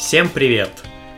Всем привет!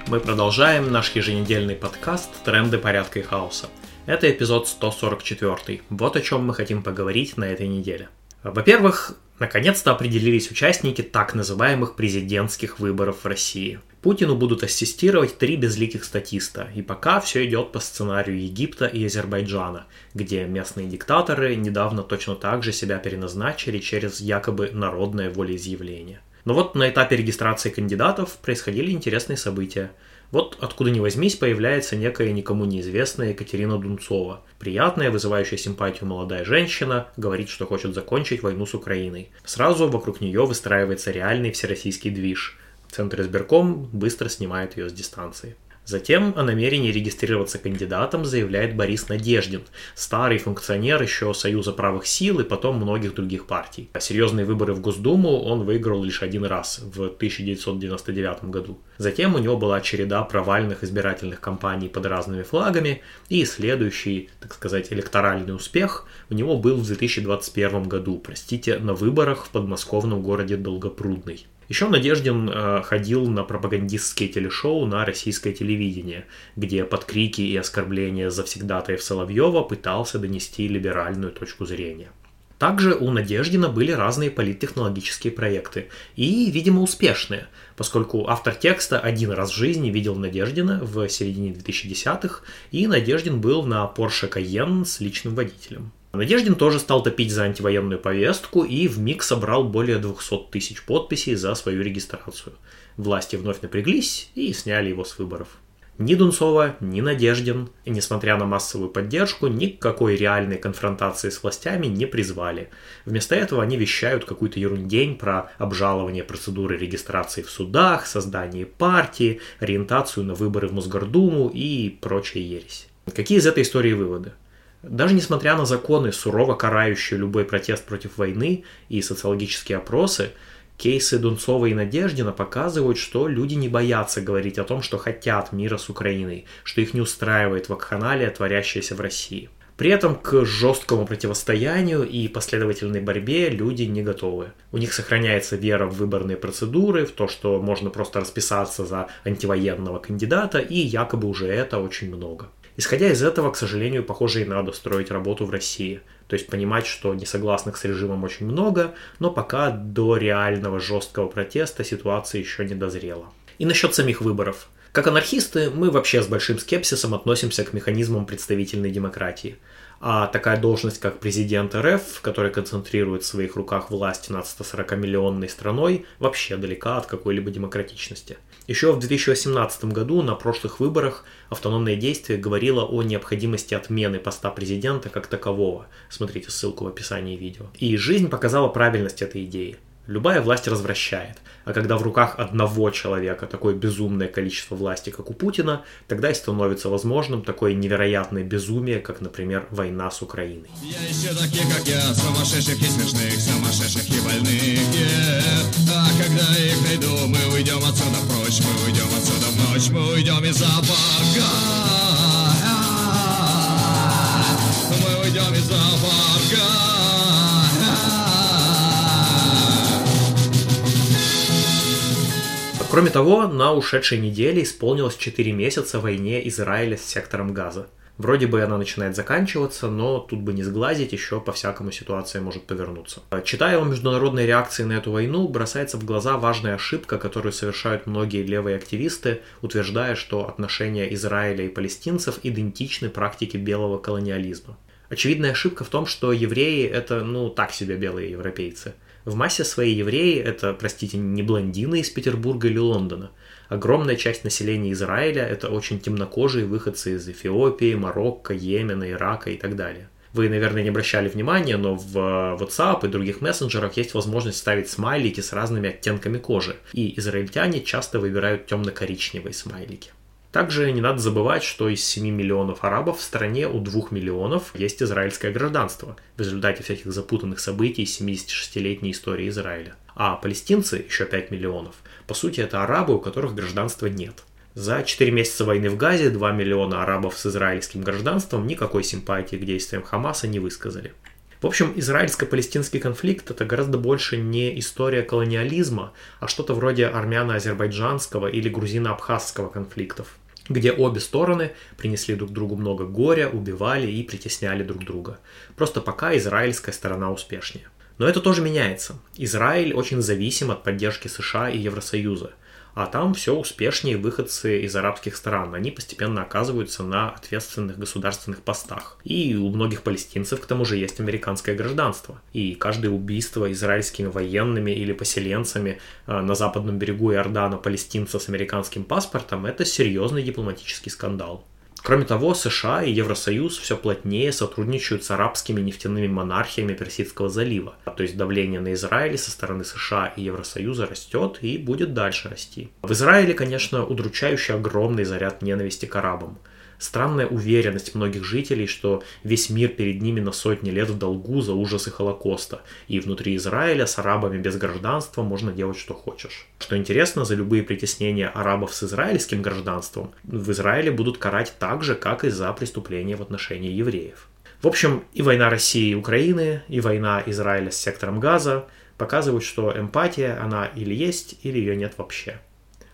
Мы продолжаем наш еженедельный подкаст «Тренды порядка и хаоса». Это эпизод 144. Вот о чем мы хотим поговорить на этой неделе. Во-первых, наконец-то определились участники так называемых президентских выборов в России. Путину будут ассистировать три безликих статиста, и пока все идет по сценарию Египта и Азербайджана, где местные диктаторы недавно точно так же себя переназначили через якобы народное волеизъявление. Но вот на этапе регистрации кандидатов происходили интересные события. Вот откуда ни возьмись появляется некая никому неизвестная Екатерина Дунцова. Приятная, вызывающая симпатию молодая женщина, говорит, что хочет закончить войну с Украиной. Сразу вокруг нее выстраивается реальный всероссийский движ. Центр избирком быстро снимает ее с дистанции. Затем о намерении регистрироваться кандидатом заявляет Борис Надеждин, старый функционер еще Союза правых сил и потом многих других партий. А серьезные выборы в Госдуму он выиграл лишь один раз, в 1999 году. Затем у него была череда провальных избирательных кампаний под разными флагами, и следующий, так сказать, электоральный успех у него был в 2021 году, простите, на выборах в подмосковном городе Долгопрудный. Еще Надеждин э, ходил на пропагандистские телешоу на российское телевидение, где под крики и оскорбления завсегдатаев Соловьева пытался донести либеральную точку зрения. Также у Надеждина были разные политтехнологические проекты, и, видимо, успешные, поскольку автор текста один раз в жизни видел Надеждина в середине 2010-х, и Надеждин был на Porsche Cayenne с личным водителем. Надеждин тоже стал топить за антивоенную повестку и в миг собрал более 200 тысяч подписей за свою регистрацию. Власти вновь напряглись и сняли его с выборов. Ни Дунцова, ни Надеждин, несмотря на массовую поддержку, никакой реальной конфронтации с властями не призвали. Вместо этого они вещают какую-то ерундень про обжалование процедуры регистрации в судах, создание партии, ориентацию на выборы в Мосгордуму и прочая ересь. Какие из этой истории выводы? Даже несмотря на законы, сурово карающие любой протест против войны и социологические опросы, кейсы Дунцова и Надеждина показывают, что люди не боятся говорить о том, что хотят мира с Украиной, что их не устраивает вакханалия, творящаяся в России. При этом к жесткому противостоянию и последовательной борьбе люди не готовы. У них сохраняется вера в выборные процедуры, в то, что можно просто расписаться за антивоенного кандидата, и якобы уже это очень много. Исходя из этого, к сожалению, похоже и надо строить работу в России. То есть понимать, что несогласных с режимом очень много, но пока до реального жесткого протеста ситуация еще не дозрела. И насчет самих выборов. Как анархисты, мы вообще с большим скепсисом относимся к механизмам представительной демократии. А такая должность, как президент РФ, который концентрирует в своих руках власть над 140-миллионной страной, вообще далека от какой-либо демократичности – еще в 2018 году на прошлых выборах автономное действие говорило о необходимости отмены поста президента как такового. Смотрите ссылку в описании видео. И жизнь показала правильность этой идеи. Любая власть развращает, а когда в руках одного человека такое безумное количество власти, как у Путина, тогда и становится возможным такое невероятное безумие, как, например, война с Украиной. Я ищу таких, как я, сумасшедших и смешных, сумасшедших и больных, yeah. А когда их найду, мы уйдем отсюда прочь, мы уйдем отсюда в ночь, мы уйдем из зоопарка. Кроме того, на ушедшей неделе исполнилось 4 месяца войне Израиля с сектором Газа. Вроде бы она начинает заканчиваться, но тут бы не сглазить, еще по-всякому ситуация может повернуться. Читая о международной реакции на эту войну, бросается в глаза важная ошибка, которую совершают многие левые активисты, утверждая, что отношения Израиля и палестинцев идентичны практике белого колониализма. Очевидная ошибка в том, что евреи это, ну, так себе белые европейцы. В массе своей евреи это, простите, не блондины из Петербурга или Лондона. Огромная часть населения Израиля это очень темнокожие выходцы из Эфиопии, Марокко, Йемена, Ирака и так далее. Вы, наверное, не обращали внимания, но в WhatsApp и других мессенджерах есть возможность ставить смайлики с разными оттенками кожи. И израильтяне часто выбирают темно-коричневые смайлики. Также не надо забывать, что из 7 миллионов арабов в стране у 2 миллионов есть израильское гражданство в результате всяких запутанных событий 76-летней истории Израиля. А палестинцы, еще 5 миллионов, по сути это арабы, у которых гражданства нет. За 4 месяца войны в Газе 2 миллиона арабов с израильским гражданством никакой симпатии к действиям Хамаса не высказали. В общем, израильско-палестинский конфликт это гораздо больше не история колониализма, а что-то вроде армяно-азербайджанского или грузино-абхазского конфликтов где обе стороны принесли друг другу много горя, убивали и притесняли друг друга. Просто пока израильская сторона успешнее. Но это тоже меняется. Израиль очень зависим от поддержки США и Евросоюза а там все успешнее выходцы из арабских стран. Они постепенно оказываются на ответственных государственных постах. И у многих палестинцев к тому же есть американское гражданство. И каждое убийство израильскими военными или поселенцами э, на западном берегу Иордана палестинца с американским паспортом – это серьезный дипломатический скандал. Кроме того, США и Евросоюз все плотнее сотрудничают с арабскими нефтяными монархиями Персидского залива. То есть давление на Израиль со стороны США и Евросоюза растет и будет дальше расти. В Израиле, конечно, удручающий огромный заряд ненависти к арабам – странная уверенность многих жителей, что весь мир перед ними на сотни лет в долгу за ужасы Холокоста, и внутри Израиля с арабами без гражданства можно делать что хочешь. Что интересно, за любые притеснения арабов с израильским гражданством в Израиле будут карать так же, как и за преступления в отношении евреев. В общем, и война России и Украины, и война Израиля с сектором Газа показывают, что эмпатия, она или есть, или ее нет вообще.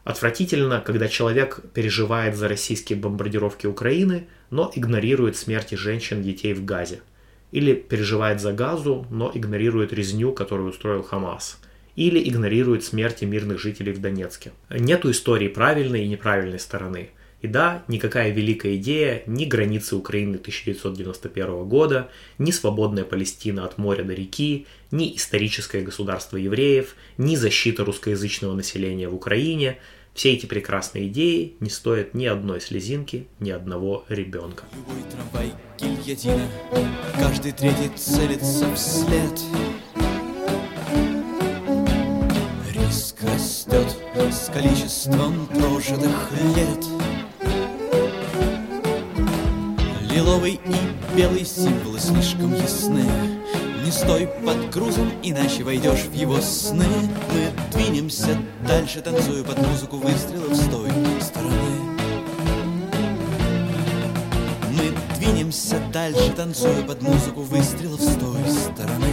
Отвратительно, когда человек переживает за российские бомбардировки Украины, но игнорирует смерти женщин, детей в Газе. Или переживает за Газу, но игнорирует резню, которую устроил Хамас. Или игнорирует смерти мирных жителей в Донецке. Нету истории правильной и неправильной стороны. И да, никакая великая идея, ни границы Украины 1991 года, ни свободная Палестина от моря до реки, ни историческое государство евреев, ни защита русскоязычного населения в Украине – все эти прекрасные идеи не стоят ни одной слезинки, ни одного ребенка. Любой трамвай гильотина, каждый третий целится вслед. Риск растет с количеством прожитых лет. Лиловый и белый символы слишком ясны. Не стой под грузом, иначе войдешь в его сны. Мы двинемся дальше, танцуя под музыку выстрелов с той стороны. Мы двинемся дальше, танцуя под музыку выстрелов с той стороны.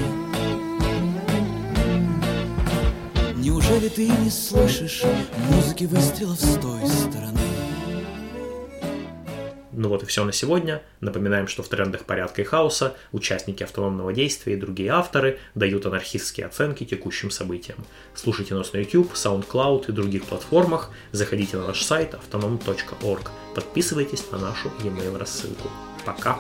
Неужели ты не слышишь музыки выстрелов с той стороны? Ну вот и все на сегодня. Напоминаем, что в трендах порядка и хаоса участники автономного действия и другие авторы дают анархистские оценки текущим событиям. Слушайте нас на YouTube, SoundCloud и других платформах. Заходите на наш сайт autonom.org. Подписывайтесь на нашу e-mail рассылку. Пока!